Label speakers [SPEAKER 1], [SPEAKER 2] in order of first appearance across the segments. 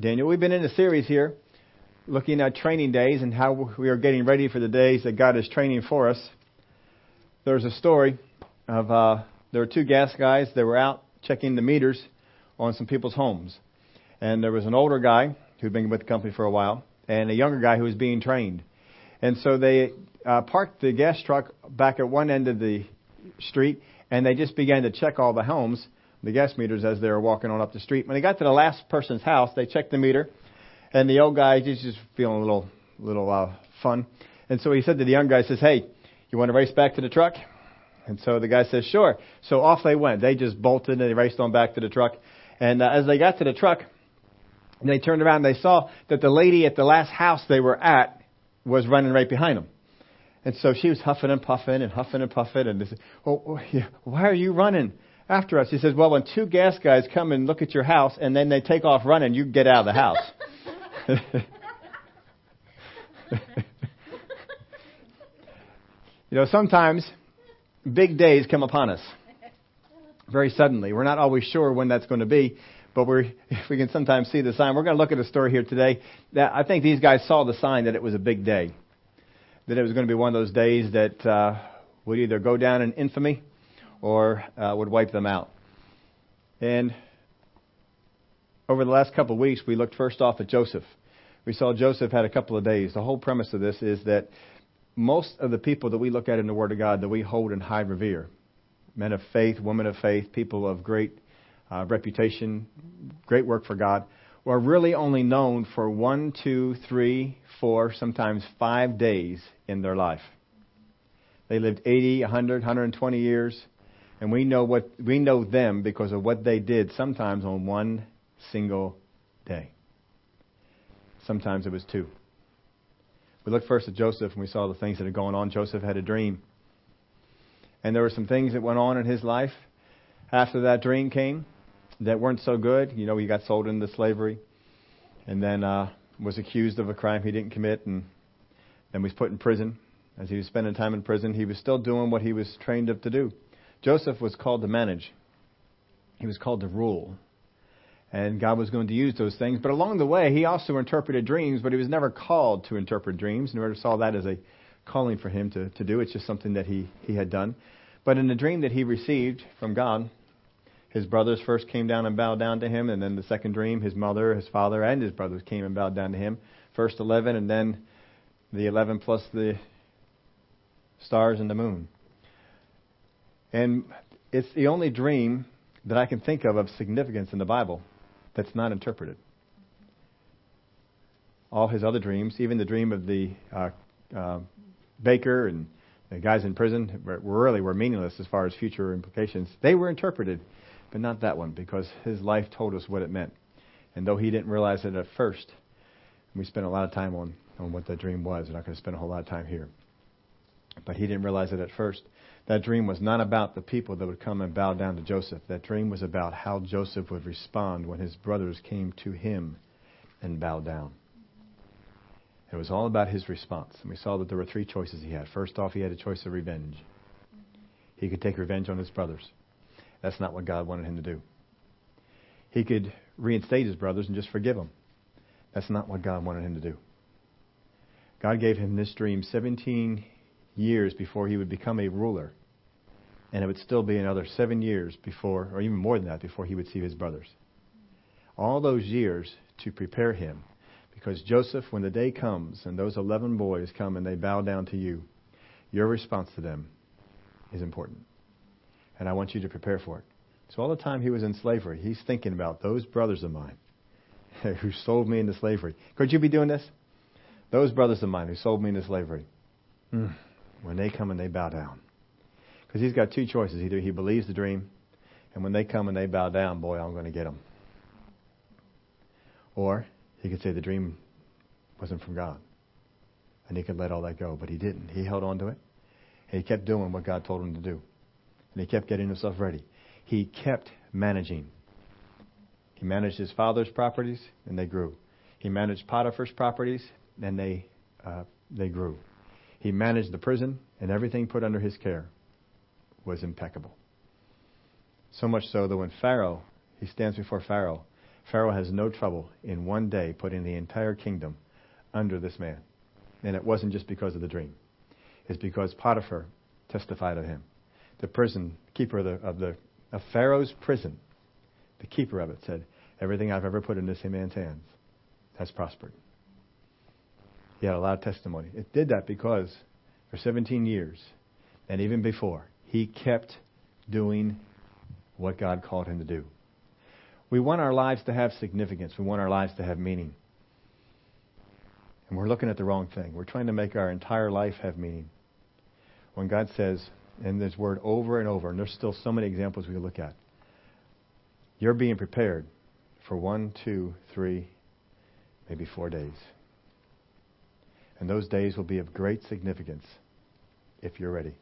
[SPEAKER 1] Daniel. We've been in a series here looking at training days and how we are getting ready for the days that God is training for us. There's a story of uh, there were two gas guys that were out checking the meters on some people's homes. And there was an older guy who'd been with the company for a while and a younger guy who was being trained. And so they uh, parked the gas truck back at one end of the street and they just began to check all the homes, the gas meters as they were walking on up the street. When they got to the last person's house, they checked the meter and the old guy he's just feeling a little little uh, fun. And so he said to the young guy, says, "Hey, you want to race back to the truck?" And so the guy says, "Sure." So off they went. They just bolted and they raced on back to the truck. And uh, as they got to the truck, they turned around and they saw that the lady at the last house they were at was running right behind them. And so she was huffing and puffing and huffing and puffing. And they said, "Oh, oh yeah, why are you running after us?" He says, "Well, when two gas guys come and look at your house and then they take off running, you get out of the house." you know, sometimes big days come upon us very suddenly. We're not always sure when that's going to be, but we're, we can sometimes see the sign. We're going to look at a story here today that I think these guys saw the sign that it was a big day, that it was going to be one of those days that uh, would either go down in infamy or uh, would wipe them out. And over the last couple of weeks, we looked first off at Joseph. We saw Joseph had a couple of days. The whole premise of this is that most of the people that we look at in the Word of God that we hold in high revere, men of faith, women of faith, people of great uh, reputation, great work for God, were really only known for one, two, three, four, sometimes five days in their life. They lived 80, 100, 120 years, and we know what we know them because of what they did sometimes on one single day. Sometimes it was two. We looked first at Joseph and we saw the things that had gone on. Joseph had a dream. And there were some things that went on in his life after that dream came that weren't so good. You know, he got sold into slavery and then uh, was accused of a crime he didn't commit and then was put in prison. As he was spending time in prison, he was still doing what he was trained up to do. Joseph was called to manage. He was called to rule and God was going to use those things. But along the way, he also interpreted dreams, but he was never called to interpret dreams. Never saw that as a calling for him to, to do. It's just something that he, he had done. But in the dream that he received from God, his brothers first came down and bowed down to him, and then the second dream, his mother, his father, and his brothers came and bowed down to him. First 11, and then the 11 plus the stars and the moon. And it's the only dream that I can think of of significance in the Bible that's not interpreted. All his other dreams, even the dream of the uh, uh, baker and the guys in prison, were, really were meaningless as far as future implications. They were interpreted, but not that one because his life told us what it meant. And though he didn't realize it at first, we spent a lot of time on, on what that dream was. We're not going to spend a whole lot of time here. But he didn't realize it at first. That dream was not about the people that would come and bow down to Joseph. That dream was about how Joseph would respond when his brothers came to him and bowed down. It was all about his response. And we saw that there were three choices he had. First off, he had a choice of revenge. He could take revenge on his brothers. That's not what God wanted him to do. He could reinstate his brothers and just forgive them. That's not what God wanted him to do. God gave him this dream 17 years before he would become a ruler. And it would still be another seven years before, or even more than that, before he would see his brothers. All those years to prepare him. Because Joseph, when the day comes and those 11 boys come and they bow down to you, your response to them is important. And I want you to prepare for it. So all the time he was in slavery, he's thinking about those brothers of mine who sold me into slavery. Could you be doing this? Those brothers of mine who sold me into slavery. Mm when they come and they bow down. Because he's got two choices. Either he believes the dream, and when they come and they bow down, boy, I'm going to get them. Or he could say the dream wasn't from God. And he could let all that go. But he didn't. He held on to it. And he kept doing what God told him to do. And he kept getting himself ready. He kept managing. He managed his father's properties, and they grew. He managed Potiphar's properties, and they, uh, they grew. He managed the prison, and everything put under his care was impeccable. So much so that when Pharaoh, he stands before Pharaoh, Pharaoh has no trouble in one day putting the entire kingdom under this man. And it wasn't just because of the dream. It's because Potiphar testified of him. The prison keeper of, the, of, the, of Pharaoh's prison, the keeper of it said, Everything I've ever put in this man's hands has prospered. He had a lot of testimony. It did that because for 17 years, and even before, he kept doing what God called him to do. We want our lives to have significance. We want our lives to have meaning. And we're looking at the wrong thing. We're trying to make our entire life have meaning. When God says, in this word over and over, and there's still so many examples we can look at, you're being prepared for one, two, three, maybe four days. And those days will be of great significance if you're ready.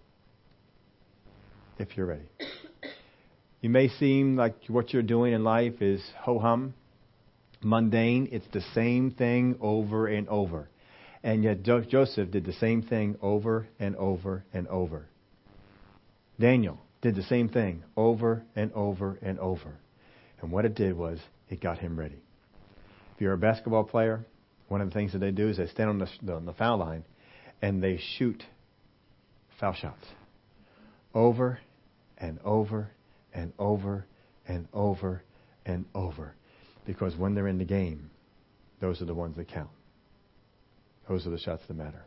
[SPEAKER 1] If you're ready. You may seem like what you're doing in life is ho hum, mundane. It's the same thing over and over. And yet jo- Joseph did the same thing over and over and over. Daniel did the same thing over and over and over. And what it did was it got him ready. If you're a basketball player, one of the things that they do is they stand on the, on the foul line and they shoot foul shots over and over and over and over and over. Because when they're in the game, those are the ones that count. Those are the shots that matter.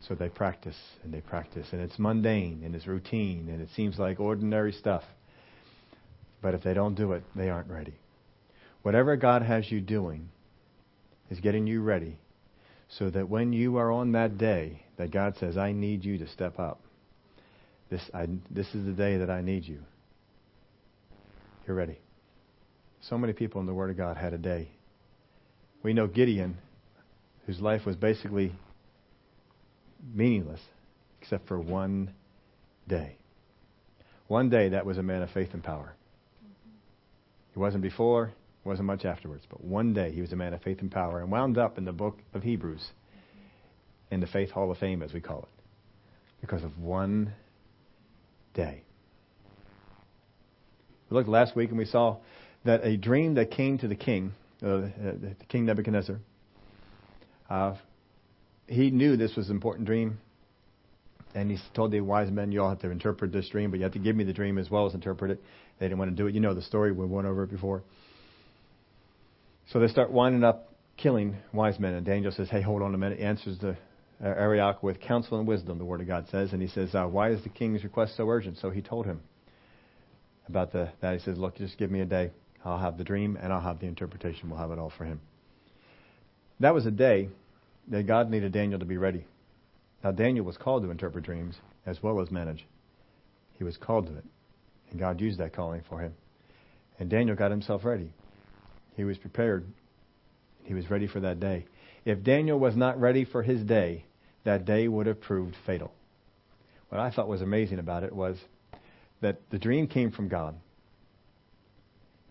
[SPEAKER 1] So they practice and they practice. And it's mundane and it's routine and it seems like ordinary stuff. But if they don't do it, they aren't ready. Whatever God has you doing is getting you ready so that when you are on that day that God says, I need you to step up, this, I, this is the day that I need you, you're ready. So many people in the Word of God had a day. We know Gideon, whose life was basically meaningless except for one day. One day that was a man of faith and power. He wasn't before, wasn't much afterwards, but one day he was a man of faith and power and wound up in the book of Hebrews in the Faith Hall of Fame, as we call it, because of one day. We looked last week and we saw that a dream that came to the king, uh, King Nebuchadnezzar, uh, he knew this was an important dream. And he told the wise men, you all have to interpret this dream, but you have to give me the dream as well as interpret it. They didn't want to do it. You know the story. We went over it before. So they start winding up killing wise men. And Daniel says, hey, hold on a minute. He answers the uh, Arioch with counsel and wisdom, the Word of God says. And he says, uh, why is the king's request so urgent? So he told him about the, that. He says, look, just give me a day. I'll have the dream and I'll have the interpretation. We'll have it all for him. That was a day that God needed Daniel to be ready. Now, Daniel was called to interpret dreams as well as manage. He was called to it. And God used that calling for him. And Daniel got himself ready. He was prepared. He was ready for that day. If Daniel was not ready for his day, that day would have proved fatal. What I thought was amazing about it was that the dream came from God.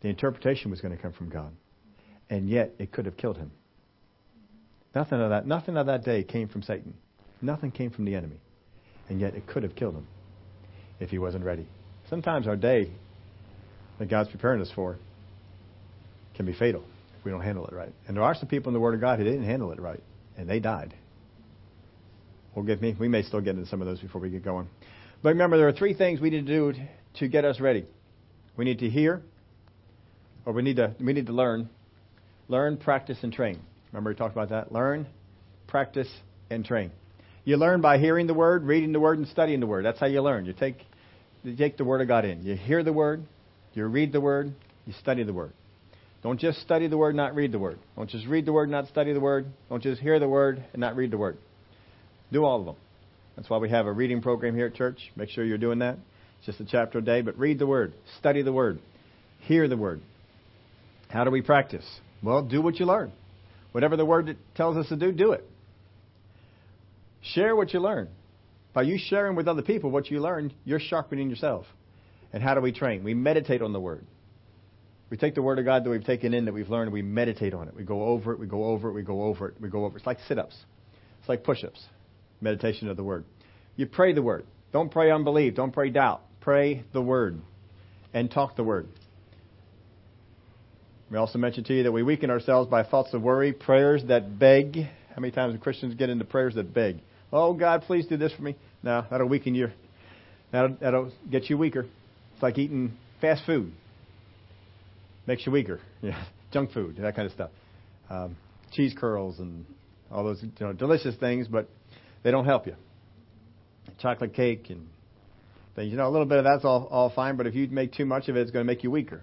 [SPEAKER 1] The interpretation was going to come from God. And yet it could have killed him. Nothing of that nothing of that day came from Satan. Nothing came from the enemy. And yet it could have killed him if he wasn't ready. Sometimes our day that God's preparing us for can be fatal if we don't handle it right. And there are some people in the Word of God who didn't handle it right, and they died. Get me. We may still get into some of those before we get going. But remember, there are three things we need to do to get us ready. We need to hear, or we need to we need to learn, learn, practice, and train. Remember we talked about that. Learn, practice, and train. You learn by hearing the word, reading the word, and studying the word. That's how you learn. You take you take the word of God in. You hear the word, you read the word, you study the word. Don't just study the word, not read the word. Don't just read the word, not study the word. Don't just hear the word and not read the word. Do all of them. That's why we have a reading program here at church. Make sure you're doing that. It's just a chapter a day, but read the word, study the word, hear the word. How do we practice? Well, do what you learn. Whatever the word tells us to do, do it. Share what you learn. By you sharing with other people what you learned, you're sharpening yourself. And how do we train? We meditate on the word. We take the Word of God that we've taken in, that we've learned, we meditate on it. We go over it, we go over it, we go over it, we go over it. It's like sit ups, it's like push ups, meditation of the Word. You pray the Word. Don't pray unbelief, don't pray doubt. Pray the Word and talk the Word. We also mentioned to you that we weaken ourselves by thoughts of worry, prayers that beg. How many times do Christians get into prayers that beg? Oh, God, please do this for me. No, that'll weaken you. That'll, that'll get you weaker. It's like eating fast food. Makes you weaker. Yeah, junk food, that kind of stuff. Um, cheese curls and all those you know, delicious things, but they don't help you. Chocolate cake and things. You know, a little bit of that's all, all fine, but if you make too much of it, it's going to make you weaker.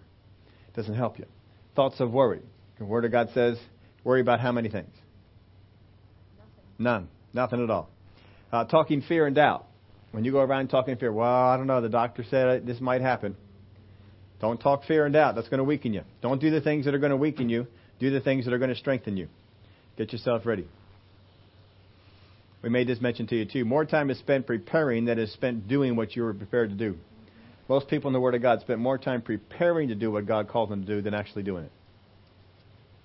[SPEAKER 1] It doesn't help you. Thoughts of worry. The Word of God says, worry about how many things? Nothing. None. Nothing at all. Uh, talking fear and doubt. When you go around talking fear, well, I don't know, the doctor said this might happen. Don't talk fear and doubt. That's going to weaken you. Don't do the things that are going to weaken you. Do the things that are going to strengthen you. Get yourself ready. We made this mention to you too. More time is spent preparing than is spent doing what you were prepared to do. Most people in the Word of God spend more time preparing to do what God called them to do than actually doing it.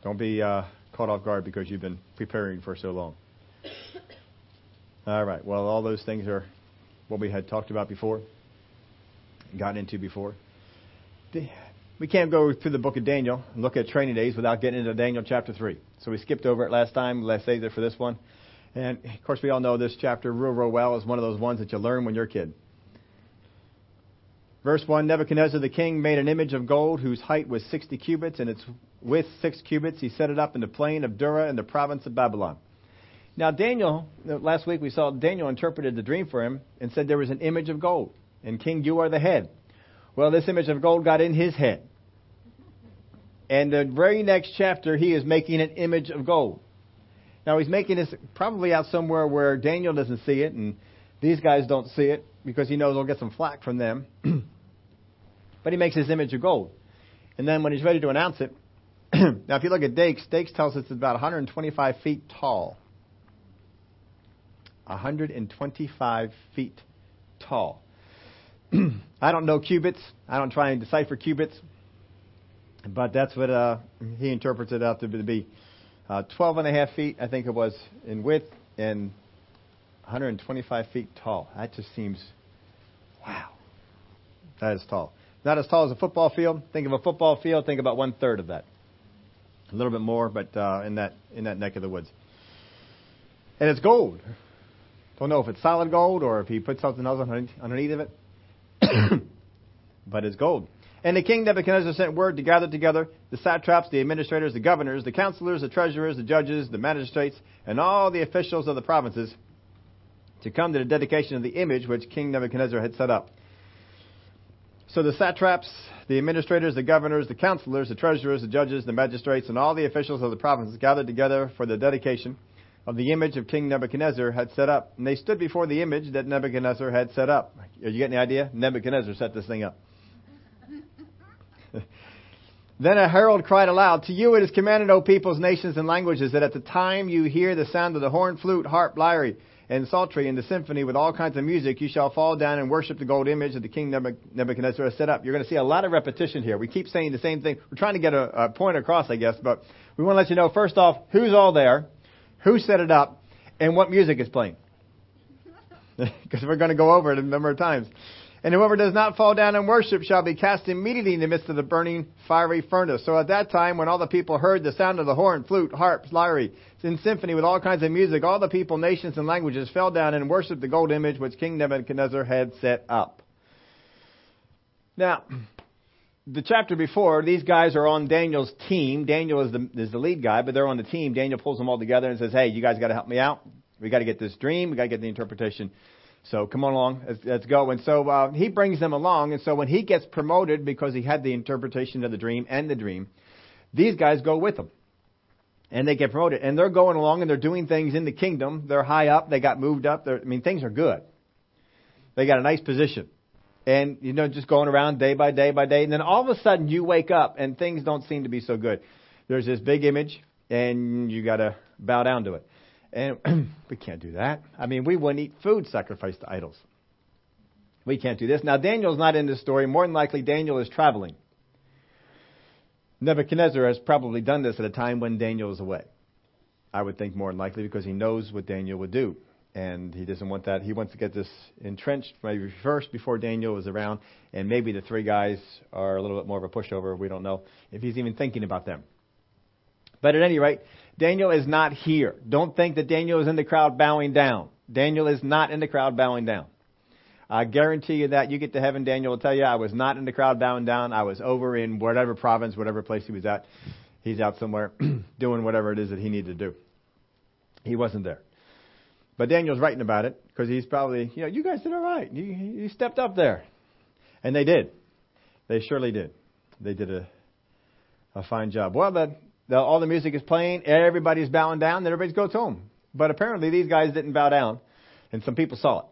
[SPEAKER 1] Don't be uh, caught off guard because you've been preparing for so long. All right. Well, all those things are what we had talked about before, gotten into before. We can't go through the book of Daniel and look at training days without getting into Daniel chapter 3. So we skipped over it last time. Let's save it for this one. And of course, we all know this chapter real, real well is one of those ones that you learn when you're a kid. Verse 1 Nebuchadnezzar the king made an image of gold whose height was 60 cubits, and its width 6 cubits. He set it up in the plain of Dura in the province of Babylon. Now, Daniel, last week we saw Daniel interpreted the dream for him and said there was an image of gold, and King, you are the head. Well, this image of gold got in his head. And the very next chapter, he is making an image of gold. Now, he's making this probably out somewhere where Daniel doesn't see it, and these guys don't see it because he knows he'll get some flack from them. but he makes his image of gold. And then when he's ready to announce it, now if you look at Dakes, Dakes tells us it's about 125 feet tall. 125 feet tall. I don't know cubits. I don't try and decipher cubits. But that's what uh, he interprets it out to be. Uh, 12 and a half feet, I think it was, in width and 125 feet tall. That just seems, wow. That is tall. Not as tall as a football field. Think of a football field, think about one third of that. A little bit more, but uh, in that in that neck of the woods. And it's gold. Don't know if it's solid gold or if he put something else underneath of it. but it's gold. And the king Nebuchadnezzar sent word to gather together the satraps, the administrators, the governors, the counselors, the treasurers, the judges, the magistrates, and all the officials of the provinces to come to the dedication of the image which King Nebuchadnezzar had set up. So the satraps, the administrators, the governors, the counselors, the treasurers, the judges, the magistrates, and all the officials of the provinces gathered together for the dedication of the image of King Nebuchadnezzar had set up. And they stood before the image that Nebuchadnezzar had set up. Are you getting the idea? Nebuchadnezzar set this thing up. then a herald cried aloud, To you it is commanded, O peoples, nations, and languages, that at the time you hear the sound of the horn, flute, harp, lyre, and psaltery, and the symphony with all kinds of music, you shall fall down and worship the gold image that the king Nebuchadnezzar has set up. You're going to see a lot of repetition here. We keep saying the same thing. We're trying to get a, a point across, I guess, but we want to let you know, first off, who's all there who set it up, and what music is playing. Because we're going to go over it a number of times. And whoever does not fall down and worship shall be cast immediately in the midst of the burning fiery furnace. So at that time, when all the people heard the sound of the horn, flute, harps, lyre, in symphony with all kinds of music, all the people, nations, and languages fell down and worshipped the gold image which King Nebuchadnezzar had set up. Now, the chapter before, these guys are on Daniel's team. Daniel is the, is the lead guy, but they're on the team. Daniel pulls them all together and says, hey, you guys got to help me out. We got to get this dream. We got to get the interpretation. So come on along. Let's, let's go. And so uh, he brings them along. And so when he gets promoted because he had the interpretation of the dream and the dream, these guys go with him. And they get promoted. And they're going along and they're doing things in the kingdom. They're high up. They got moved up. They're, I mean, things are good. They got a nice position and you know just going around day by day by day and then all of a sudden you wake up and things don't seem to be so good there's this big image and you got to bow down to it and we can't do that. I mean we wouldn't eat food sacrificed to idols. We can't do this. Now daniel's not in this story. More than likely daniel is traveling. Nebuchadnezzar has probably done this at a time when daniel is away. I would think more than likely because he knows what daniel would do. And he doesn't want that. He wants to get this entrenched maybe first before Daniel is around, and maybe the three guys are a little bit more of a pushover. We don't know if he's even thinking about them. But at any rate, Daniel is not here. Don't think that Daniel is in the crowd bowing down. Daniel is not in the crowd bowing down. I guarantee you that you get to heaven, Daniel will tell you I was not in the crowd bowing down. I was over in whatever province, whatever place he was at. He's out somewhere doing whatever it is that he needed to do. He wasn't there. But Daniel's writing about it because he's probably, you know, you guys did all right. You, you stepped up there. And they did. They surely did. They did a, a fine job. Well, the, the, all the music is playing. Everybody's bowing down. Then everybody goes home. But apparently these guys didn't bow down. And some people saw it.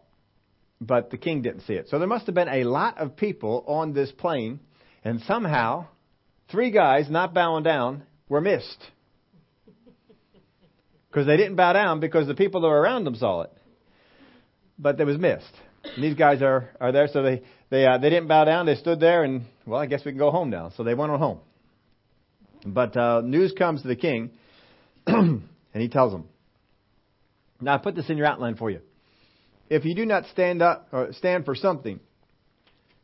[SPEAKER 1] But the king didn't see it. So there must have been a lot of people on this plain. And somehow, three guys not bowing down were missed. Because they didn't bow down because the people that were around them saw it. But it was missed. And these guys are, are there, so they, they, uh, they didn't bow down. They stood there and, well, I guess we can go home now. So they went on home. But uh, news comes to the king, and he tells them. Now, I put this in your outline for you. If you do not stand up or stand for something,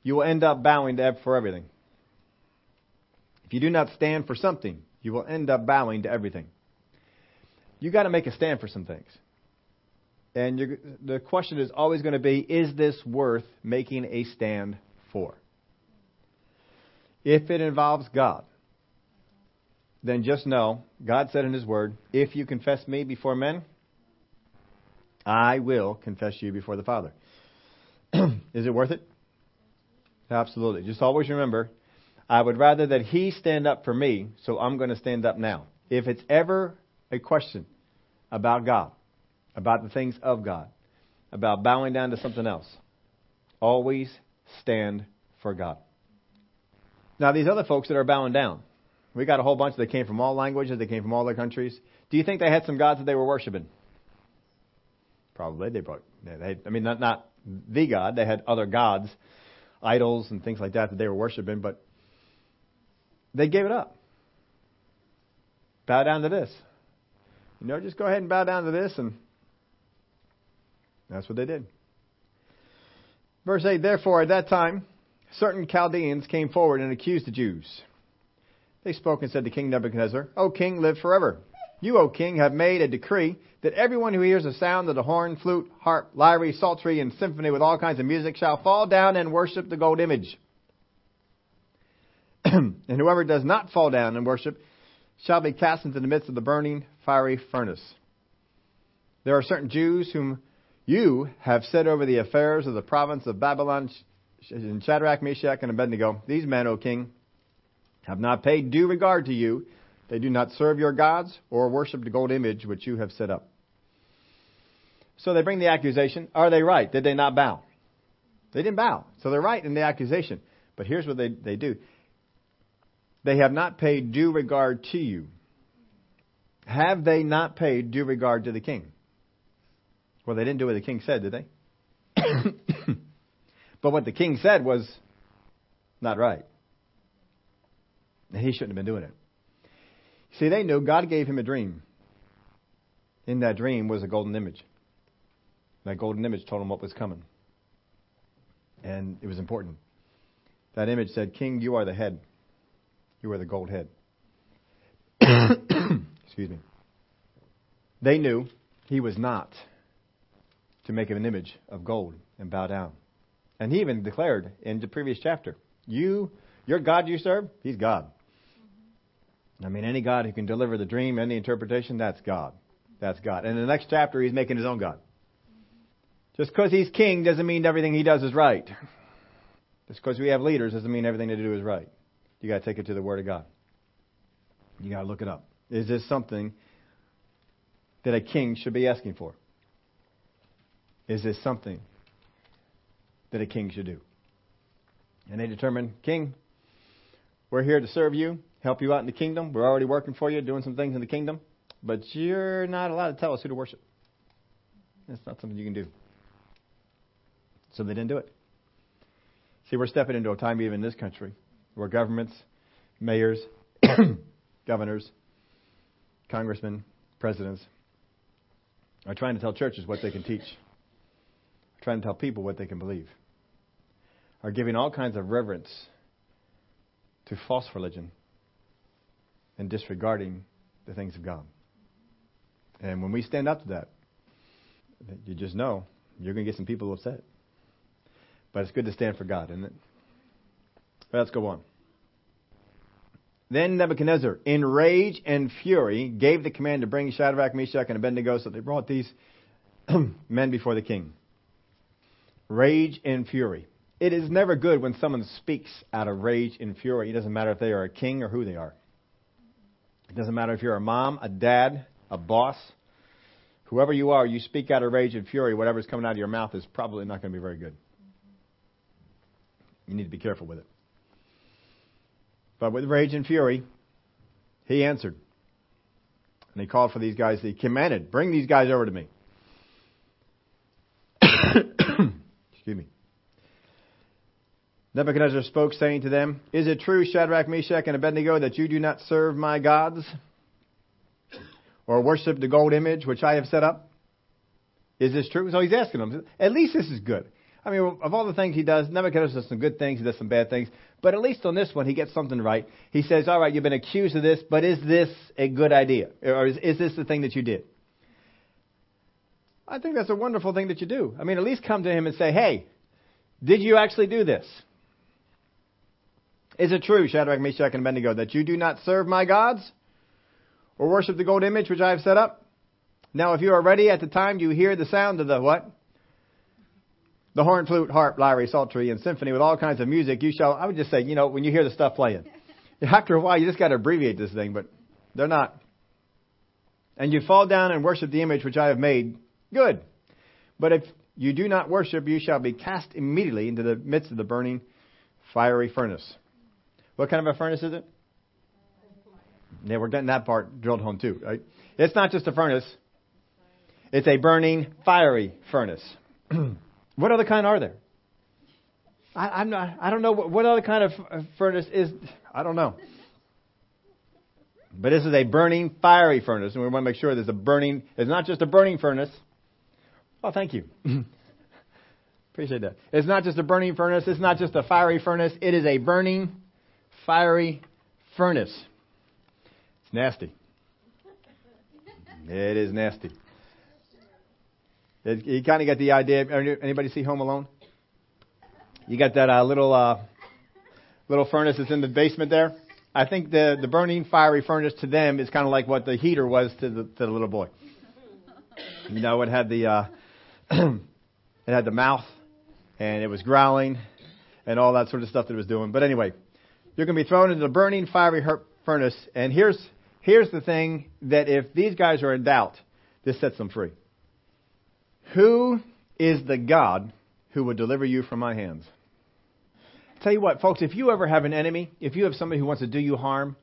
[SPEAKER 1] you will end up bowing to for everything. If you do not stand for something, you will end up bowing to everything you got to make a stand for some things. And the question is always going to be is this worth making a stand for? If it involves God, then just know God said in His Word, if you confess me before men, I will confess you before the Father. is it worth it? Absolutely. Just always remember, I would rather that He stand up for me, so I'm going to stand up now. If it's ever a question about God, about the things of God, about bowing down to something else. Always stand for God. Now, these other folks that are bowing down, we got a whole bunch that came from all languages, they came from all their countries. Do you think they had some gods that they were worshiping? Probably. They brought, they, I mean, not, not the God, they had other gods, idols, and things like that that they were worshiping, but they gave it up. Bow down to this. You know, just go ahead and bow down to this, and that's what they did. Verse 8 Therefore, at that time, certain Chaldeans came forward and accused the Jews. They spoke and said to King Nebuchadnezzar, O king, live forever. You, O king, have made a decree that everyone who hears the sound of the horn, flute, harp, lyre, psaltery, and symphony with all kinds of music shall fall down and worship the gold image. and whoever does not fall down and worship shall be cast into the midst of the burning fiery furnace. There are certain Jews whom you have set over the affairs of the province of Babylon, Shadrach, Meshach, and Abednego. These men, O king, have not paid due regard to you. They do not serve your gods or worship the gold image which you have set up. So they bring the accusation. Are they right? Did they not bow? They didn't bow. So they're right in the accusation. But here's what they, they do they have not paid due regard to you. Have they not paid due regard to the king? Well, they didn't do what the king said, did they? but what the king said was not right. He shouldn't have been doing it. See, they knew God gave him a dream. In that dream was a golden image. That golden image told him what was coming. And it was important. That image said, King, you are the head. You are the gold head. Excuse me. They knew he was not to make an image of gold and bow down. And he even declared in the previous chapter, You, your God you serve, he's God. I mean, any God who can deliver the dream, and any interpretation, that's God. That's God. And in the next chapter, he's making his own God. Just because he's king doesn't mean everything he does is right. Just because we have leaders doesn't mean everything they do is right. You got to take it to the Word of God. You got to look it up. Is this something that a king should be asking for? Is this something that a king should do? And they determined, King, we're here to serve you, help you out in the kingdom. We're already working for you, doing some things in the kingdom, but you're not allowed to tell us who to worship. That's not something you can do. So they didn't do it. See, we're stepping into a time even in this country where governments, mayors, governors, congressmen, presidents are trying to tell churches what they can teach, trying to tell people what they can believe, are giving all kinds of reverence to false religion and disregarding the things of God. And when we stand up to that, you just know you're going to get some people upset. But it's good to stand for God, isn't it? Let's go on. Then Nebuchadnezzar, in rage and fury, gave the command to bring Shadrach, Meshach, and Abednego, so they brought these men before the king. Rage and fury. It is never good when someone speaks out of rage and fury. It doesn't matter if they are a king or who they are. It doesn't matter if you're a mom, a dad, a boss, whoever you are, you speak out of rage and fury, whatever's coming out of your mouth is probably not going to be very good. You need to be careful with it. But with rage and fury, he answered. And he called for these guys. He commanded, bring these guys over to me. Excuse me. Nebuchadnezzar spoke, saying to them, Is it true, Shadrach, Meshach, and Abednego, that you do not serve my gods or worship the gold image which I have set up? Is this true? So he's asking them. At least this is good. I mean, of all the things he does, Nebuchadnezzar does some good things, he does some bad things, but at least on this one, he gets something right. He says, All right, you've been accused of this, but is this a good idea? Or is, is this the thing that you did? I think that's a wonderful thing that you do. I mean, at least come to him and say, Hey, did you actually do this? Is it true, Shadrach, Meshach, and Abednego, that you do not serve my gods or worship the gold image which I have set up? Now, if you are ready at the time you hear the sound of the what? the horn, flute, harp, lyre, psaltery, and symphony with all kinds of music, you shall, I would just say, you know, when you hear the stuff playing, after a while you just got to abbreviate this thing, but they're not. And you fall down and worship the image which I have made, good. But if you do not worship, you shall be cast immediately into the midst of the burning fiery furnace. What kind of a furnace is it? Yeah, we're getting that part drilled home too, right? It's not just a furnace. It's a burning, fiery furnace. What other kind are there? I, I'm not. I don't know what, what other kind of uh, furnace is. I don't know. But this is a burning, fiery furnace, and we want to make sure there's a burning. It's not just a burning furnace. Oh, thank you. Appreciate that. It's not just a burning furnace. It's not just a fiery furnace. It is a burning, fiery furnace. It's nasty. It is nasty. You kind of get the idea. Anybody see Home Alone? You got that uh, little uh, little furnace that's in the basement there. I think the the burning fiery furnace to them is kind of like what the heater was to the to the little boy. You know, it had the uh, it had the mouth, and it was growling, and all that sort of stuff that it was doing. But anyway, you're going to be thrown into the burning fiery furnace. And here's here's the thing that if these guys are in doubt, this sets them free. Who is the God who would deliver you from my hands? Tell you what, folks, if you ever have an enemy, if you have somebody who wants to do you harm,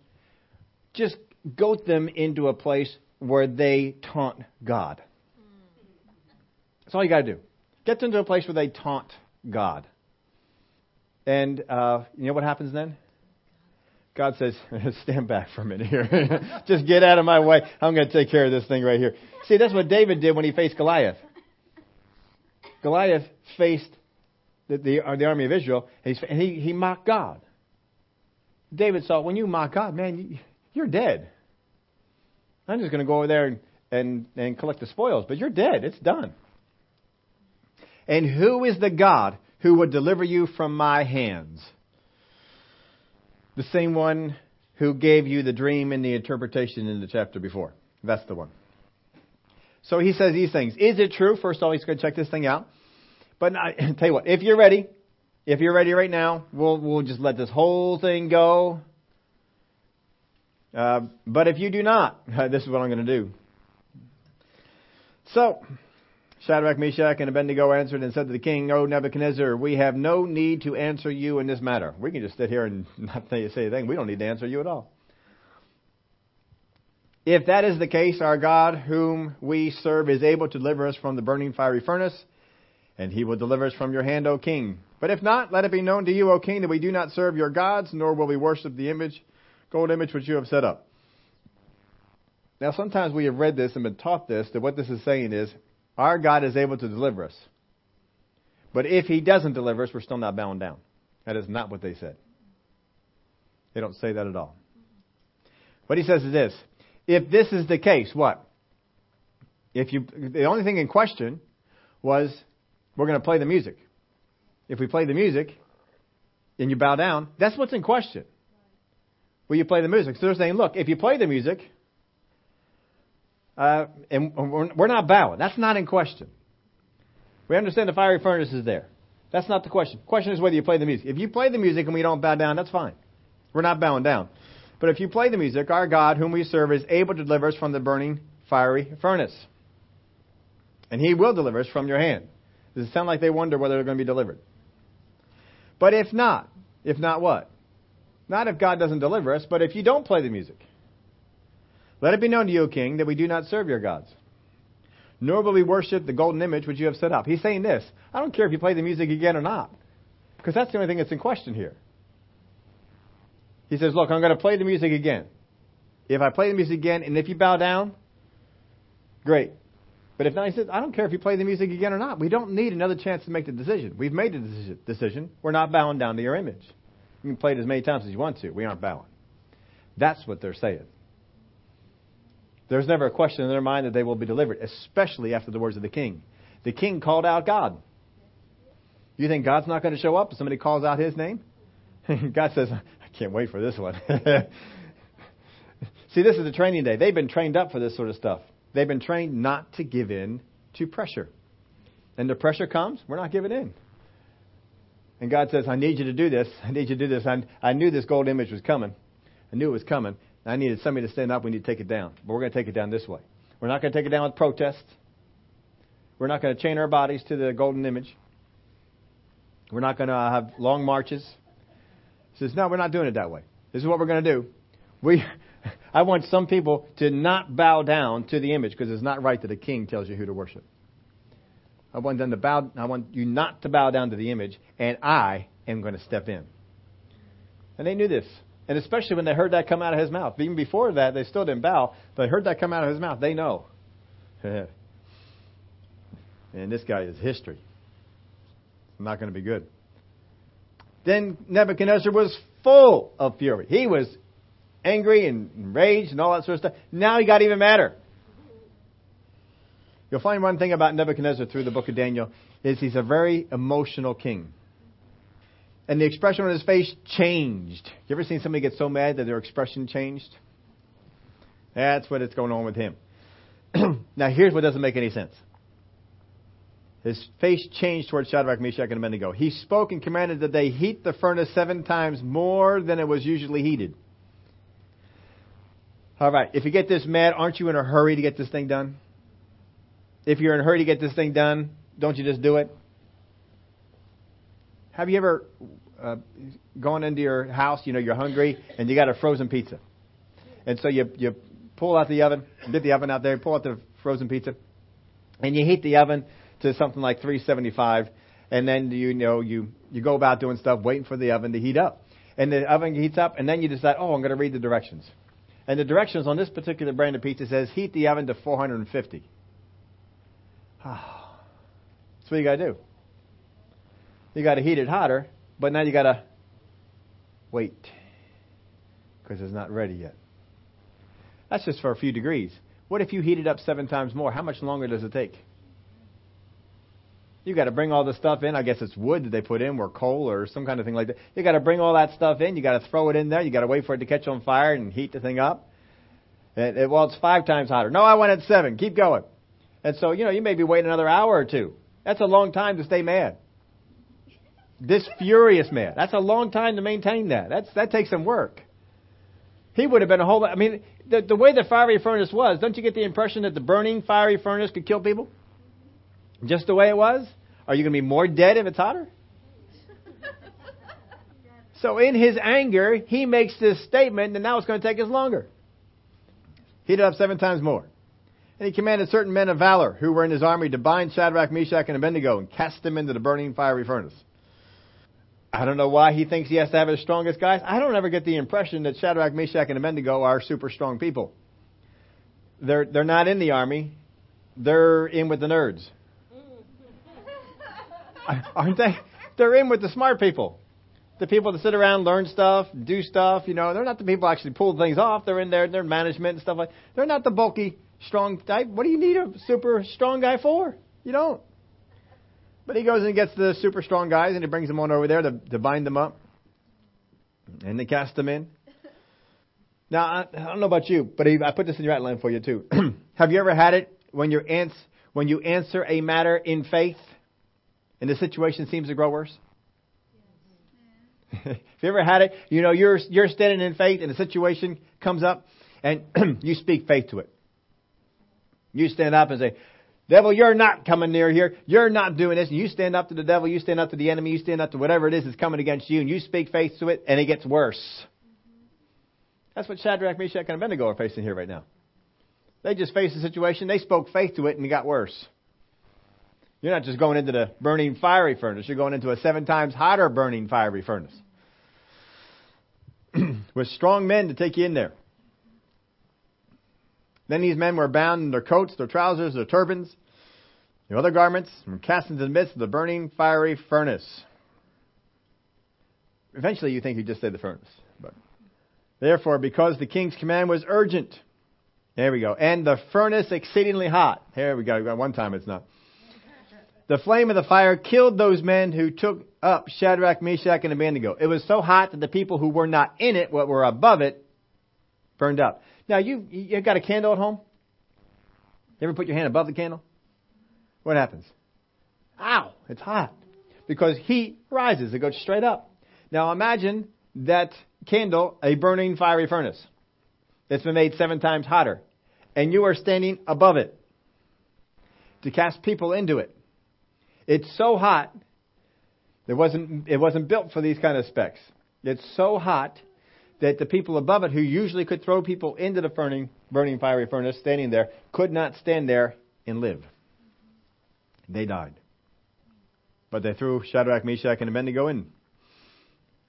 [SPEAKER 1] just goat them into a place where they taunt God. That's all you got to do. Get them to a place where they taunt God. And uh, you know what happens then? God says, stand back for a minute here. Just get out of my way. I'm going to take care of this thing right here. See, that's what David did when he faced Goliath. Goliath faced the, the, uh, the army of Israel, and, and he, he mocked God. David saw, when you mock God, man, you, are dead. I'm just going to go over there and, and, and collect the spoils, but you're dead. It's done. And who is the God who would deliver you from my hands? The same one who gave you the dream and the interpretation in the chapter before. That's the one. So he says these things. Is it true? First of all, he's going to check this thing out. But I, tell you what, if you're ready, if you're ready right now, we'll we'll just let this whole thing go. Uh, but if you do not, this is what I'm going to do. So, Shadrach, Meshach, and Abednego answered and said to the king, O Nebuchadnezzar, we have no need to answer you in this matter. We can just sit here and not say anything. We don't need to answer you at all. If that is the case, our God, whom we serve, is able to deliver us from the burning fiery furnace, and he will deliver us from your hand, O king. But if not, let it be known to you, O king, that we do not serve your gods, nor will we worship the image, gold image which you have set up. Now, sometimes we have read this and been taught this, that what this is saying is, our God is able to deliver us. But if He doesn't deliver us, we're still not bound down. That is not what they said. They don't say that at all. What He says is this if this is the case, what? If you, the only thing in question was, we're going to play the music. If we play the music and you bow down, that's what's in question. Will you play the music? So they're saying, look, if you play the music, uh, and we're not bowing. That's not in question. We understand the fiery furnace is there. That's not the question. The question is whether you play the music. If you play the music and we don't bow down, that's fine. We're not bowing down. But if you play the music, our God, whom we serve, is able to deliver us from the burning fiery furnace. And he will deliver us from your hand. Does it sound like they wonder whether they're going to be delivered? But if not, if not what? Not if God doesn't deliver us, but if you don't play the music. Let it be known to you, O king, that we do not serve your gods, nor will we worship the golden image which you have set up. He's saying this I don't care if you play the music again or not, because that's the only thing that's in question here. He says, Look, I'm going to play the music again. If I play the music again, and if you bow down, great. But if not, he says, I don't care if you play the music again or not. We don't need another chance to make the decision. We've made the decision. We're not bowing down to your image. You can play it as many times as you want to. We aren't bowing. That's what they're saying. There's never a question in their mind that they will be delivered, especially after the words of the king. The king called out God. You think God's not going to show up if somebody calls out his name? God says, I can't wait for this one. See, this is a training day. They've been trained up for this sort of stuff. They've been trained not to give in to pressure. And the pressure comes, we're not giving in. And God says, I need you to do this. I need you to do this. I, I knew this gold image was coming. I knew it was coming. I needed somebody to stand up. We need to take it down. But we're going to take it down this way. We're not going to take it down with protest. We're not going to chain our bodies to the golden image. We're not going to uh, have long marches. He says, No, we're not doing it that way. This is what we're going to do. We, I want some people to not bow down to the image because it's not right that a king tells you who to worship. I want them to bow. I want you not to bow down to the image, and I am going to step in. And they knew this. And especially when they heard that come out of his mouth. Even before that, they still didn't bow. But they heard that come out of his mouth. They know. and this guy is history. It's not going to be good. Then Nebuchadnezzar was full of fury. He was angry and enraged and all that sort of stuff. Now he got even madder. You'll find one thing about Nebuchadnezzar through the book of Daniel is he's a very emotional king and the expression on his face changed. You ever seen somebody get so mad that their expression changed? That's what is going on with him. now, here's what doesn't make any sense. His face changed towards Shadrach, Meshach, and Abednego. He spoke and commanded that they heat the furnace seven times more than it was usually heated. All right, if you get this mad, aren't you in a hurry to get this thing done? If you're in a hurry to get this thing done, don't you just do it? Have you ever uh, gone into your house, you know, you're hungry, and you got a frozen pizza? And so you, you pull out the oven, get the oven out there, pull out the frozen pizza, and you heat the oven to something like 375, and then you know you you go about doing stuff, waiting for the oven to heat up, and the oven heats up, and then you decide, oh, I'm going to read the directions, and the directions on this particular brand of pizza says heat the oven to 450. That's what you got to do. You got to heat it hotter, but now you got to wait because it's not ready yet. That's just for a few degrees. What if you heat it up seven times more? How much longer does it take? You got to bring all the stuff in. I guess it's wood that they put in, or coal, or some kind of thing like that. You got to bring all that stuff in. You got to throw it in there. You got to wait for it to catch on fire and heat the thing up. And, and, well, it's five times hotter. No, I went at seven. Keep going. And so, you know, you may be waiting another hour or two. That's a long time to stay mad. This furious man. That's a long time to maintain that. That's, that takes some work. He would have been a whole lot. I mean, the, the way the fiery furnace was, don't you get the impression that the burning fiery furnace could kill people? Just the way it was? Are you going to be more dead if it's hotter? So in his anger, he makes this statement, and now it's going to take us longer. Heat it up seven times more. And he commanded certain men of valor who were in his army to bind Shadrach, Meshach, and Abednego and cast them into the burning fiery furnace. I don't know why he thinks he has to have his strongest guys. I don't ever get the impression that Shadrach, Meshach, and Abednego are super strong people. they're they're not in the army. They're in with the nerds. Aren't they? They're in with the smart people. The people that sit around, learn stuff, do stuff, you know, they're not the people who actually pull things off. They're in there, they're management and stuff like They're not the bulky, strong type. What do you need a super strong guy for? You don't. But he goes and gets the super strong guys and he brings them on over there to, to bind them up. And they cast them in. Now, I, I don't know about you, but I put this in your outline for you too. Have you ever had it when, you ans- when you answer a matter in faith and the situation seems to grow worse? Have you ever had it? You know, you're, you're standing in faith and a situation comes up and you speak faith to it. You stand up and say, Devil, you're not coming near here. You're not doing this. And you stand up to the devil. You stand up to the enemy. You stand up to whatever it is that's coming against you. And you speak faith to it and it gets worse. That's what Shadrach, Meshach, and Abednego are facing here right now. They just faced the situation. They spoke faith to it and it got worse. You're not just going into the burning fiery furnace, you're going into a seven times hotter burning fiery furnace. With strong men to take you in there. Then these men were bound in their coats, their trousers, their turbans, their other garments, and cast into the midst of the burning fiery furnace. Eventually, you think he just said the furnace. But therefore, because the king's command was urgent, there we go, and the furnace exceedingly hot. Here we go. One time it's not. The flame of the fire killed those men who took up Shadrach, Meshach, and Abednego. It was so hot that the people who were not in it, what were above it, burned up. Now you you got a candle at home? You ever put your hand above the candle? What happens? Ow! It's hot because heat rises. It goes straight up. Now imagine that candle, a burning fiery furnace. It's been made seven times hotter, and you are standing above it to cast people into it. It's so hot. It wasn't, it wasn't built for these kind of specs. It's so hot that the people above it, who usually could throw people into the burning, burning fiery furnace standing there, could not stand there and live. They died. But they threw Shadrach, Meshach, and Abednego in.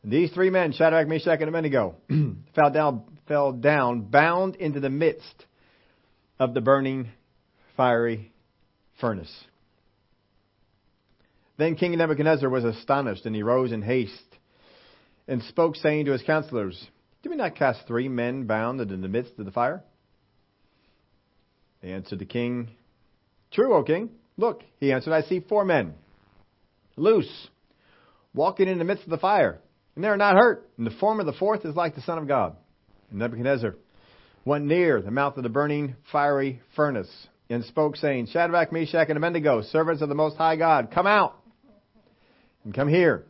[SPEAKER 1] And these three men, Shadrach, Meshach, and Abednego, fell down, fell down, bound into the midst of the burning fiery furnace. Then King Nebuchadnezzar was astonished, and he rose in haste and spoke, saying to his counselors, Did we not cast three men bound into the midst of the fire? They answered the king, True, O king. Look, he answered, I see four men, loose, walking in the midst of the fire, and they are not hurt. And the form of the fourth is like the Son of God. And Nebuchadnezzar went near the mouth of the burning fiery furnace and spoke, saying, Shadrach, Meshach, and Abednego, servants of the Most High God, come out and come here.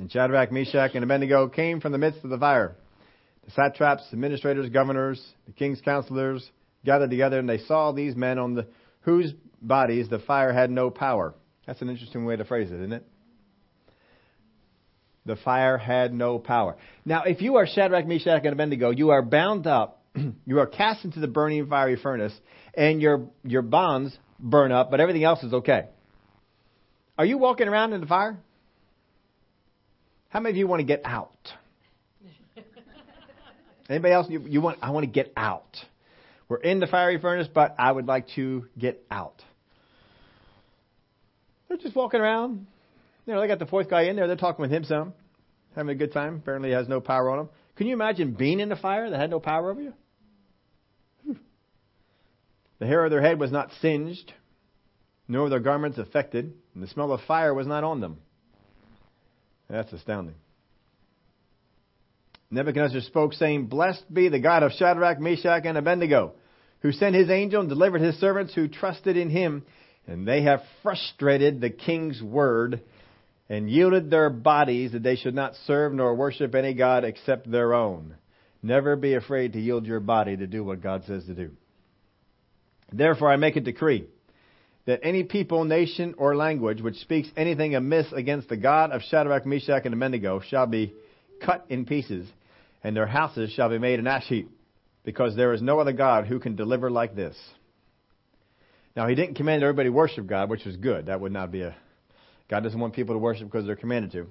[SPEAKER 1] And Shadrach, Meshach, and Abednego came from the midst of the fire. The satraps, administrators, governors, the king's counselors gathered together, and they saw these men on the whose bodies the fire had no power. That's an interesting way to phrase it, isn't it? The fire had no power. Now, if you are Shadrach, Meshach, and Abednego, you are bound up, you are cast into the burning fiery furnace, and your your bonds burn up, but everything else is okay. Are you walking around in the fire? How many of you want to get out? Anybody else? You, you want? I want to get out. We're in the fiery furnace, but I would like to get out. They're just walking around. You know, they got the fourth guy in there. They're talking with him some, having a good time. Apparently, has no power on him. Can you imagine being in the fire that had no power over you? The hair of their head was not singed, nor were their garments affected, and the smell of fire was not on them. That's astounding. Nebuchadnezzar spoke, saying, Blessed be the God of Shadrach, Meshach, and Abednego, who sent his angel and delivered his servants who trusted in him, and they have frustrated the king's word and yielded their bodies that they should not serve nor worship any God except their own. Never be afraid to yield your body to do what God says to do. Therefore I make a decree that any people, nation, or language which speaks anything amiss against the God of Shadrach, Meshach, and Abednego shall be cut in pieces, and their houses shall be made an ash heap, because there is no other God who can deliver like this. Now, he didn't command everybody to worship God, which was good. That would not be a. God doesn't want people to worship because they're commanded to.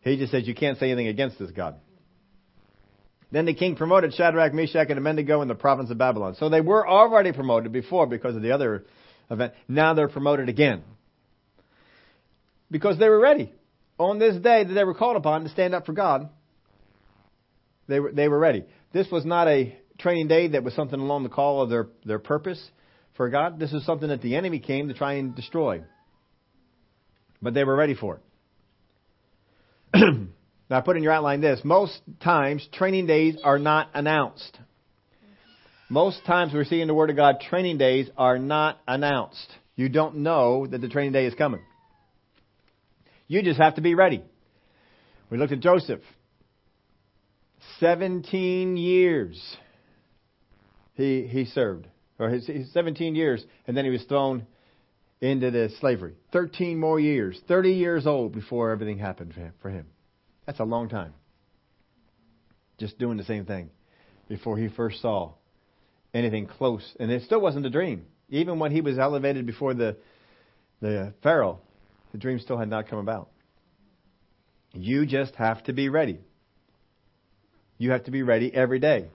[SPEAKER 1] He just says you can't say anything against this God. Then the king promoted Shadrach, Meshach, and Abednego in the province of Babylon. So they were already promoted before because of the other event. Now they're promoted again. Because they were ready. On this day that they were called upon to stand up for God, they were, they were ready. This was not a training day that was something along the call of their, their purpose for God. This is something that the enemy came to try and destroy. But they were ready for it. now, I put in your outline this. Most times, training days are not announced. Most times we're seeing the Word of God, training days are not announced. You don't know that the training day is coming. You just have to be ready. We looked at Joseph. 17 years he, he served, or his, his 17 years, and then he was thrown into the slavery. 13 more years, 30 years old before everything happened for him, for him. That's a long time. Just doing the same thing before he first saw anything close. And it still wasn't a dream. Even when he was elevated before the, the Pharaoh, the dream still had not come about. You just have to be ready. You have to be ready every day.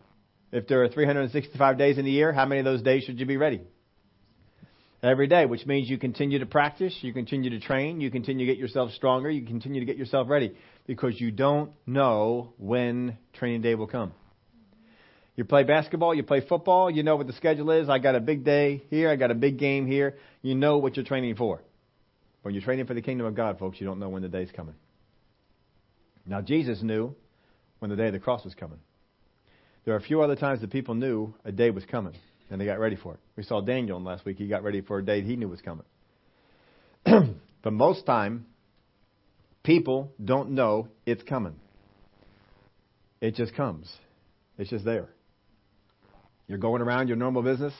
[SPEAKER 1] If there are 365 days in a year, how many of those days should you be ready? Every day, which means you continue to practice, you continue to train, you continue to get yourself stronger, you continue to get yourself ready because you don't know when training day will come. You play basketball, you play football, you know what the schedule is. I got a big day here, I got a big game here. You know what you're training for. When you're training for the kingdom of God, folks, you don't know when the day's coming. Now, Jesus knew when the day of the cross was coming. There are a few other times that people knew a day was coming and they got ready for it. We saw Daniel last week. He got ready for a day he knew was coming. but most time, people don't know it's coming. It just comes. It's just there. You're going around your normal business,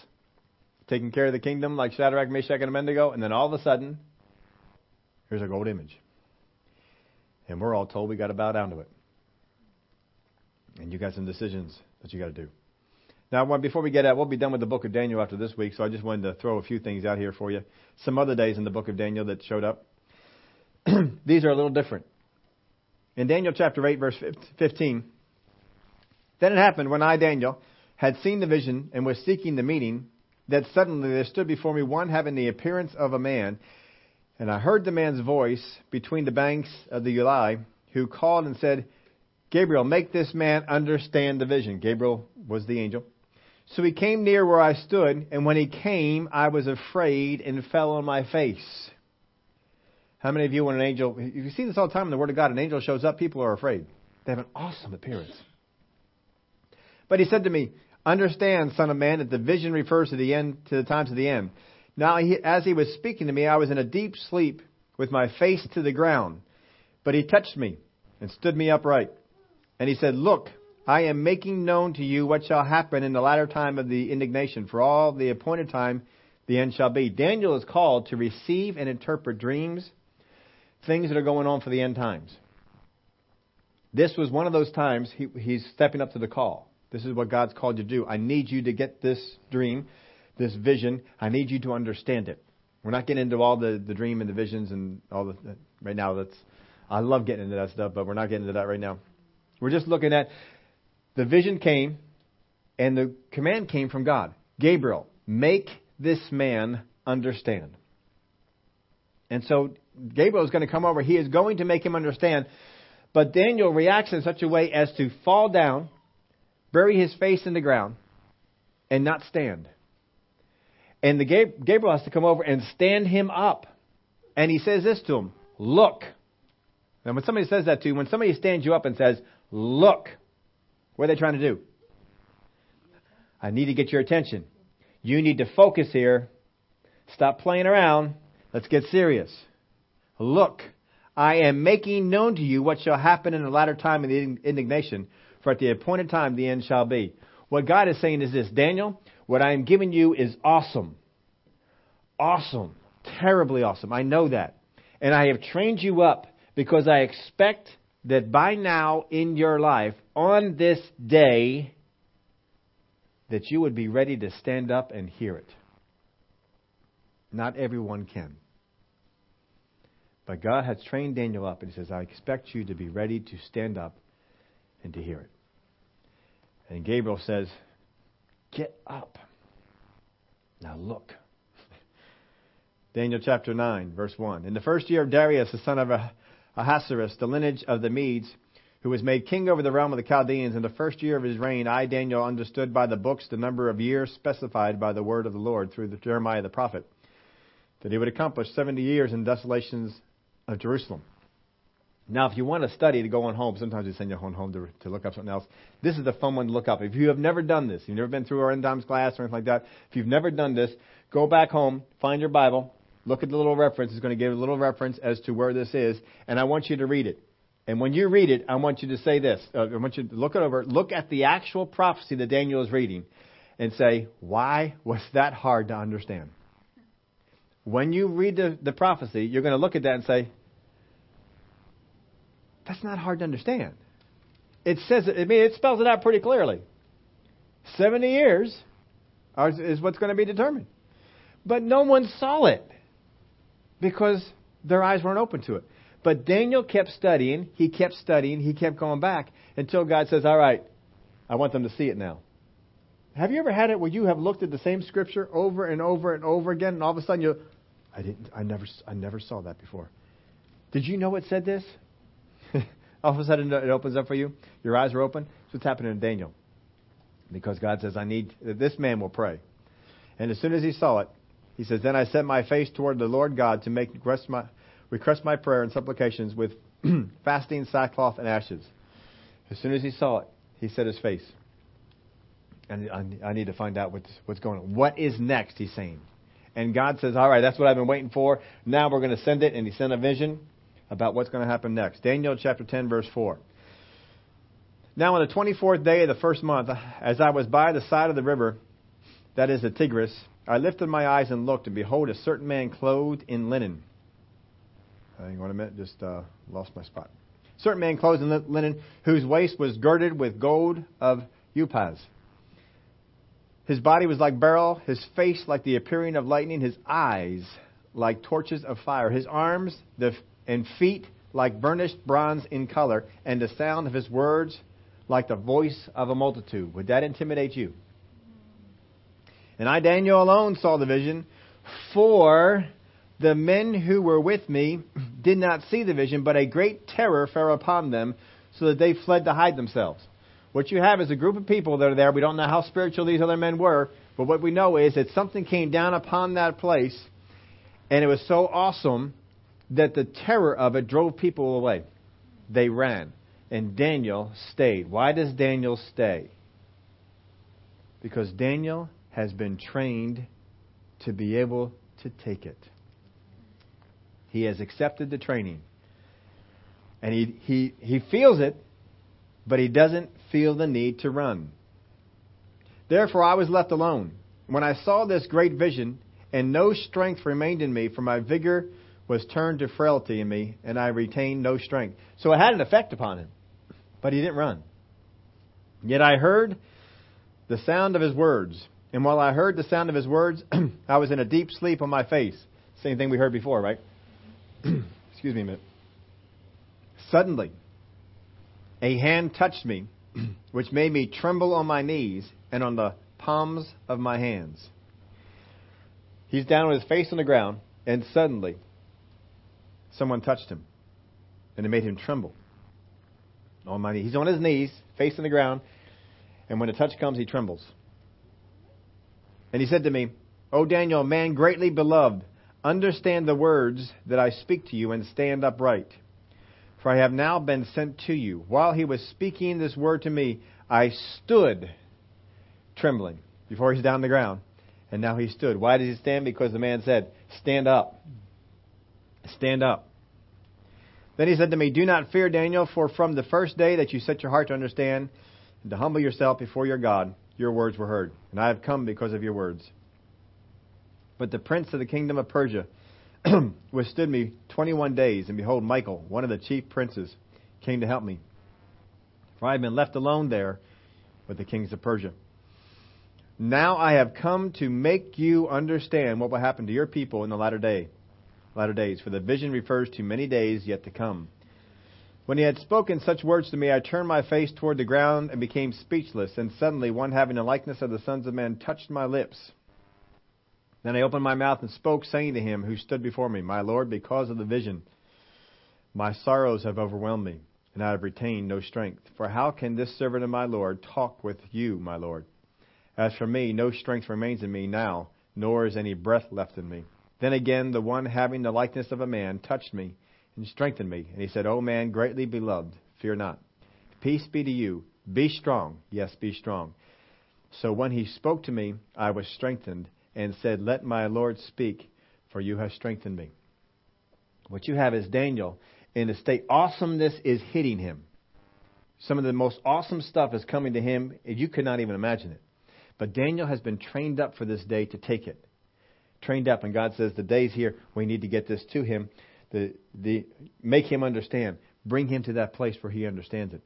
[SPEAKER 1] taking care of the kingdom like Shadrach, Meshach, and Abednego, and then all of a sudden, here's a gold image. And we're all told we got to bow down to it. And you got some decisions that you got to do. Now, before we get out, we'll be done with the book of Daniel after this week, so I just wanted to throw a few things out here for you. Some other days in the book of Daniel that showed up. These are a little different. In Daniel chapter 8, verse 15, then it happened when I, Daniel, had seen the vision and was seeking the meaning, that suddenly there stood before me one having the appearance of a man, and I heard the man's voice between the banks of the Ulai, who called and said, Gabriel, make this man understand the vision. Gabriel was the angel. So he came near where I stood, and when he came, I was afraid and fell on my face. How many of you, when an angel, you see this all the time in the Word of God, an angel shows up, people are afraid. They have an awesome appearance. But he said to me, Understand, son of man, that the vision refers to the end, to the times of the end. Now, he, as he was speaking to me, I was in a deep sleep with my face to the ground. But he touched me and stood me upright. And he said, Look, I am making known to you what shall happen in the latter time of the indignation. For all the appointed time, the end shall be. Daniel is called to receive and interpret dreams, things that are going on for the end times. This was one of those times he, he's stepping up to the call. This is what God's called you to do. I need you to get this dream, this vision. I need you to understand it. We're not getting into all the, the dream and the visions and all the right now. That's I love getting into that stuff, but we're not getting into that right now. We're just looking at the vision came and the command came from God. Gabriel, make this man understand. And so Gabriel is going to come over. He is going to make him understand. But Daniel reacts in such a way as to fall down, bury his face in the ground, and not stand. And the Gabriel has to come over and stand him up. And he says this to him Look. Now, when somebody says that to you, when somebody stands you up and says, Look. What are they trying to do? I need to get your attention. You need to focus here. Stop playing around. Let's get serious. Look, I am making known to you what shall happen in the latter time of the indignation, for at the appointed time the end shall be. What God is saying is this Daniel, what I am giving you is awesome. Awesome. Terribly awesome. I know that. And I have trained you up because I expect that by now in your life, on this day, that you would be ready to stand up and hear it. Not everyone can. But God has trained Daniel up, and He says, I expect you to be ready to stand up and to hear it. And Gabriel says, Get up. Now look. Daniel chapter 9, verse 1. In the first year of Darius, the son of Ahasuerus, the lineage of the Medes, who was made king over the realm of the Chaldeans, in the first year of his reign, I, Daniel, understood by the books the number of years specified by the word of the Lord through the Jeremiah the prophet, that he would accomplish 70 years in desolations of Jerusalem. Now, if you want to study to go on home, sometimes we send you home to, to look up something else. This is a fun one to look up. If you have never done this, you've never been through our end times class or anything like that, if you've never done this, go back home, find your Bible, look at the little reference. It's going to give a little reference as to where this is, and I want you to read it. And when you read it, I want you to say this. Uh, I want you to look it over, look at the actual prophecy that Daniel is reading, and say, why was that hard to understand? When you read the, the prophecy, you're going to look at that and say, that's not hard to understand. It says it, I mean, it spells it out pretty clearly. 70 years is what's going to be determined. But no one saw it because their eyes weren't open to it. But Daniel kept studying, he kept studying, he kept going back until God says, All right, I want them to see it now. Have you ever had it where you have looked at the same scripture over and over and over again, and all of a sudden you, I didn't, I never, I never saw that before. Did you know it said this? All of a sudden it opens up for you. Your eyes are open. That's what's happening in Daniel. Because God says, I need, this man will pray. And as soon as he saw it, he says, Then I set my face toward the Lord God to make request my, request my prayer and supplications with fasting, sackcloth, and ashes. As soon as he saw it, he set his face. And I, I need to find out what's, what's going on. What is next, he's saying. And God says, All right, that's what I've been waiting for. Now we're going to send it. And he sent a vision about what's going to happen next. Daniel chapter 10, verse 4. Now, on the 24th day of the first month, as I was by the side of the river, that is the Tigris, I lifted my eyes and looked, and behold, a certain man clothed in linen. Hang on a minute, just uh, lost my spot. Certain man clothed in linen, whose waist was girded with gold of Uphaz. His body was like beryl, his face like the appearing of lightning, his eyes like torches of fire, his arms the and feet like burnished bronze in color, and the sound of his words like the voice of a multitude. Would that intimidate you? And I, Daniel, alone saw the vision, for the men who were with me did not see the vision, but a great terror fell upon them, so that they fled to hide themselves. What you have is a group of people that are there. We don't know how spiritual these other men were, but what we know is that something came down upon that place, and it was so awesome that the terror of it drove people away. They ran. And Daniel stayed. Why does Daniel stay? Because Daniel has been trained to be able to take it. He has accepted the training. And he, he, he feels it, but he doesn't feel the need to run. Therefore, I was left alone. When I saw this great vision, and no strength remained in me, for my vigor was turned to frailty in me, and I retained no strength. So it had an effect upon him, but he didn't run. Yet I heard the sound of his words. And while I heard the sound of his words, I was in a deep sleep on my face. Same thing we heard before, right? Excuse me a minute. Suddenly, a hand touched me, which made me tremble on my knees and on the palms of my hands. He's down with his face on the ground, and suddenly someone touched him, and it made him tremble. Almighty. He's on his knees, facing the ground, and when a touch comes, he trembles. And he said to me, O Daniel, man greatly beloved, understand the words that I speak to you and stand upright. For I have now been sent to you. While he was speaking this word to me, I stood trembling before he's down on the ground. And now he stood. Why did he stand? Because the man said, Stand up. Stand up. Then he said to me, Do not fear, Daniel, for from the first day that you set your heart to understand and to humble yourself before your God, your words were heard, and I have come because of your words. But the prince of the kingdom of Persia withstood me twenty one days, and behold, Michael, one of the chief princes, came to help me. For I had been left alone there with the kings of Persia. Now I have come to make you understand what will happen to your people in the latter day latter days, for the vision refers to many days yet to come. When he had spoken such words to me, I turned my face toward the ground and became speechless. And suddenly one having the likeness of the sons of men touched my lips. Then I opened my mouth and spoke, saying to him who stood before me, My Lord, because of the vision, my sorrows have overwhelmed me, and I have retained no strength. For how can this servant of my Lord talk with you, my Lord? As for me, no strength remains in me now, nor is any breath left in me. Then again, the one having the likeness of a man touched me and strengthened me. And he said, O man, greatly beloved, fear not. Peace be to you. Be strong. Yes, be strong. So when he spoke to me, I was strengthened and said, Let my Lord speak, for you have strengthened me. What you have is Daniel in a state. Awesomeness is hitting him. Some of the most awesome stuff is coming to him. And you could not even imagine it. But Daniel has been trained up for this day to take it. Trained up, and God says, The day's here. We need to get this to him the, the, make him understand. Bring him to that place where he understands it.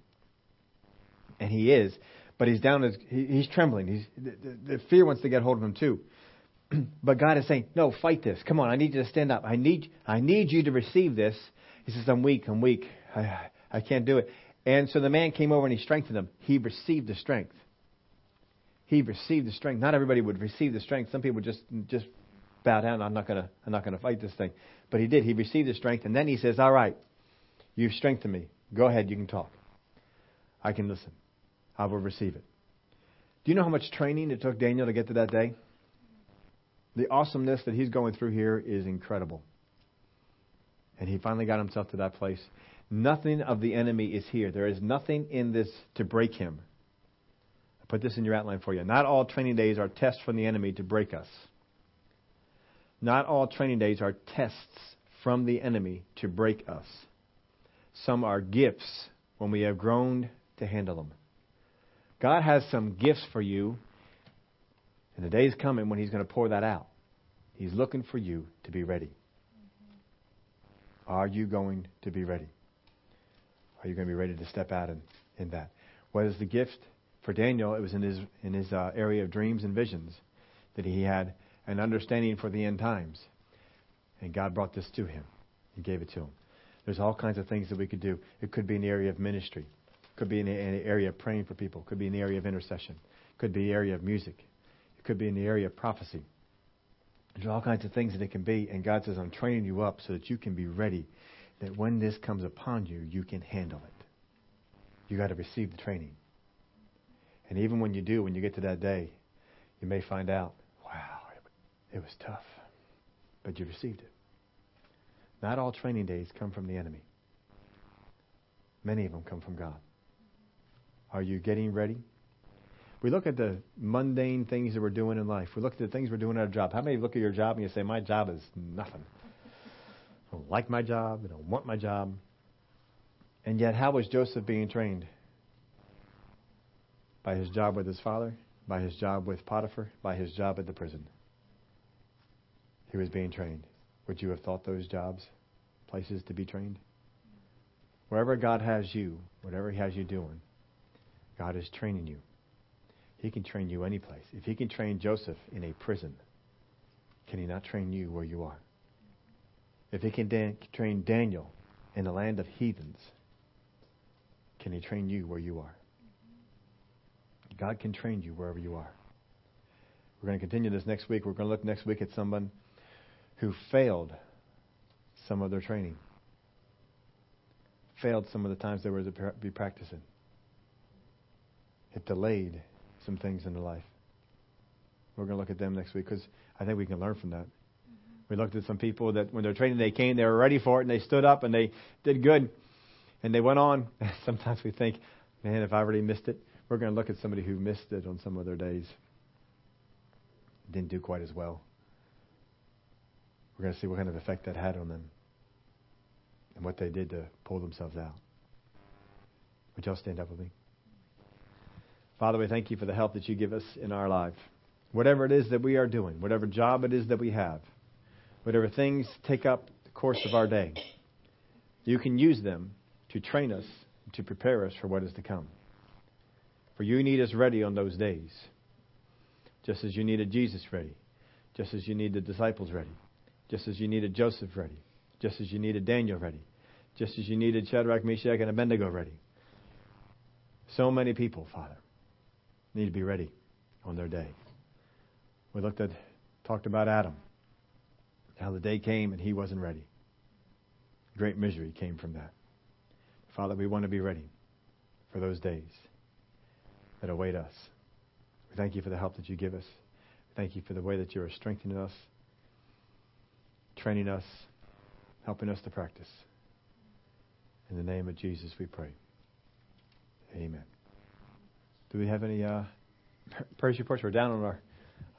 [SPEAKER 1] And he is, but he's down. He, he's trembling. He's, the, the fear wants to get hold of him too. but God is saying, "No, fight this. Come on, I need you to stand up. I need, I need you to receive this." He says, "I'm weak. I'm weak. I, I can't do it." And so the man came over and he strengthened him. He received the strength. He received the strength. Not everybody would receive the strength. Some people just just bow down. I'm not gonna I'm not gonna fight this thing. But he did. He received the strength, and then he says, All right, you've strengthened me. Go ahead, you can talk. I can listen. I will receive it. Do you know how much training it took Daniel to get to that day? The awesomeness that he's going through here is incredible. And he finally got himself to that place. Nothing of the enemy is here. There is nothing in this to break him. I put this in your outline for you. Not all training days are tests from the enemy to break us. Not all training days are tests from the enemy to break us. Some are gifts when we have grown to handle them. God has some gifts for you, and the day is coming when He's going to pour that out. He's looking for you to be ready. Are you going to be ready? Are you going to be ready to step out in, in that? What is the gift? For Daniel, it was in his, in his uh, area of dreams and visions that he had an understanding for the end times. And God brought this to him and gave it to him. There's all kinds of things that we could do. It could be in the area of ministry. It could be in the area of praying for people. It could be in the area of intercession. It could be the area of music. It could be in the area of prophecy. There's all kinds of things that it can be. And God says, I'm training you up so that you can be ready. That when this comes upon you, you can handle it. You got to receive the training. And even when you do, when you get to that day, you may find out it was tough, but you received it. Not all training days come from the enemy. Many of them come from God. Are you getting ready? We look at the mundane things that we're doing in life. We look at the things we're doing at our job. How many look at your job and you say, My job is nothing? I don't like my job. I don't want my job. And yet, how was Joseph being trained? By his job with his father, by his job with Potiphar, by his job at the prison he was being trained. Would you have thought those jobs places to be trained? Wherever God has you, whatever He has you doing, God is training you. He can train you any place. If He can train Joseph in a prison, can He not train you where you are? If He can train Daniel in the land of heathens, can He train you where you are? God can train you wherever you are. We're going to continue this next week. We're going to look next week at someone who failed some of their training, failed some of the times they were to be practicing. It delayed some things in their life. We're going to look at them next week because I think we can learn from that. Mm-hmm. We looked at some people that when they're training, they came, they were ready for it, and they stood up and they did good, and they went on. Sometimes we think, man, if I already missed it, we're going to look at somebody who missed it on some of their days. Didn't do quite as well. We're going to see what kind of effect that had on them and what they did to pull themselves out. Would y'all stand up with me? Father, we thank you for the help that you give us in our life. Whatever it is that we are doing, whatever job it is that we have, whatever things take up the course of our day, you can use them to train us, to prepare us for what is to come. For you need us ready on those days, just as you needed Jesus ready, just as you need the disciples ready just as you needed Joseph ready, just as you needed Daniel ready, just as you needed Shadrach, Meshach, and Abednego ready. So many people, Father, need to be ready on their day. We looked at, talked about Adam, how the day came and he wasn't ready. Great misery came from that. Father, we want to be ready for those days that await us. We thank you for the help that you give us. We Thank you for the way that you are strengthening us, training us, helping us to practice. In the name of Jesus, we pray. Amen. Do we have any uh, praise reports? We're down on our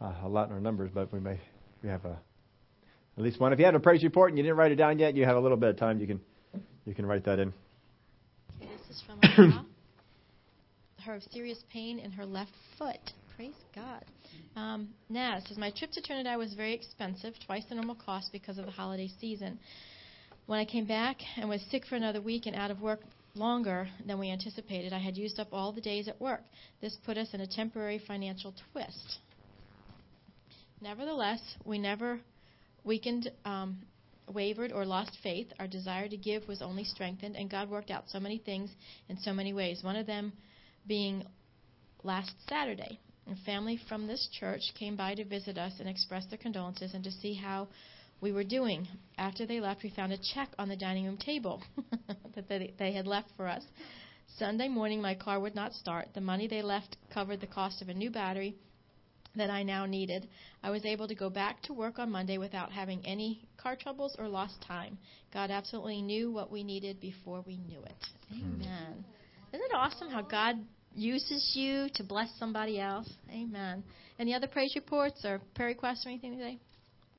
[SPEAKER 1] uh, a lot in our numbers, but we may we have a at least one. If you had a praise report and you didn't write it down yet, you have a little bit of time. You can you can write that in.
[SPEAKER 2] Okay, this is from her serious pain in her left foot. Praise God. Um, says, My trip to Trinidad was very expensive, twice the normal cost because of the holiday season. When I came back and was sick for another week and out of work longer than we anticipated, I had used up all the days at work. This put us in a temporary financial twist. Nevertheless, we never weakened, um, wavered, or lost faith. Our desire to give was only strengthened, and God worked out so many things in so many ways. One of them being last Saturday. A family from this church came by to visit us and express their condolences and to see how we were doing. After they left, we found a check on the dining room table that they, they had left for us. Sunday morning, my car would not start. The money they left covered the cost of a new battery that I now needed. I was able to go back to work on Monday without having any car troubles or lost time. God absolutely knew what we needed before we knew it. Hmm. Amen. Isn't it awesome how God uses you to bless somebody else. Amen. Any other praise reports or prayer requests or anything today?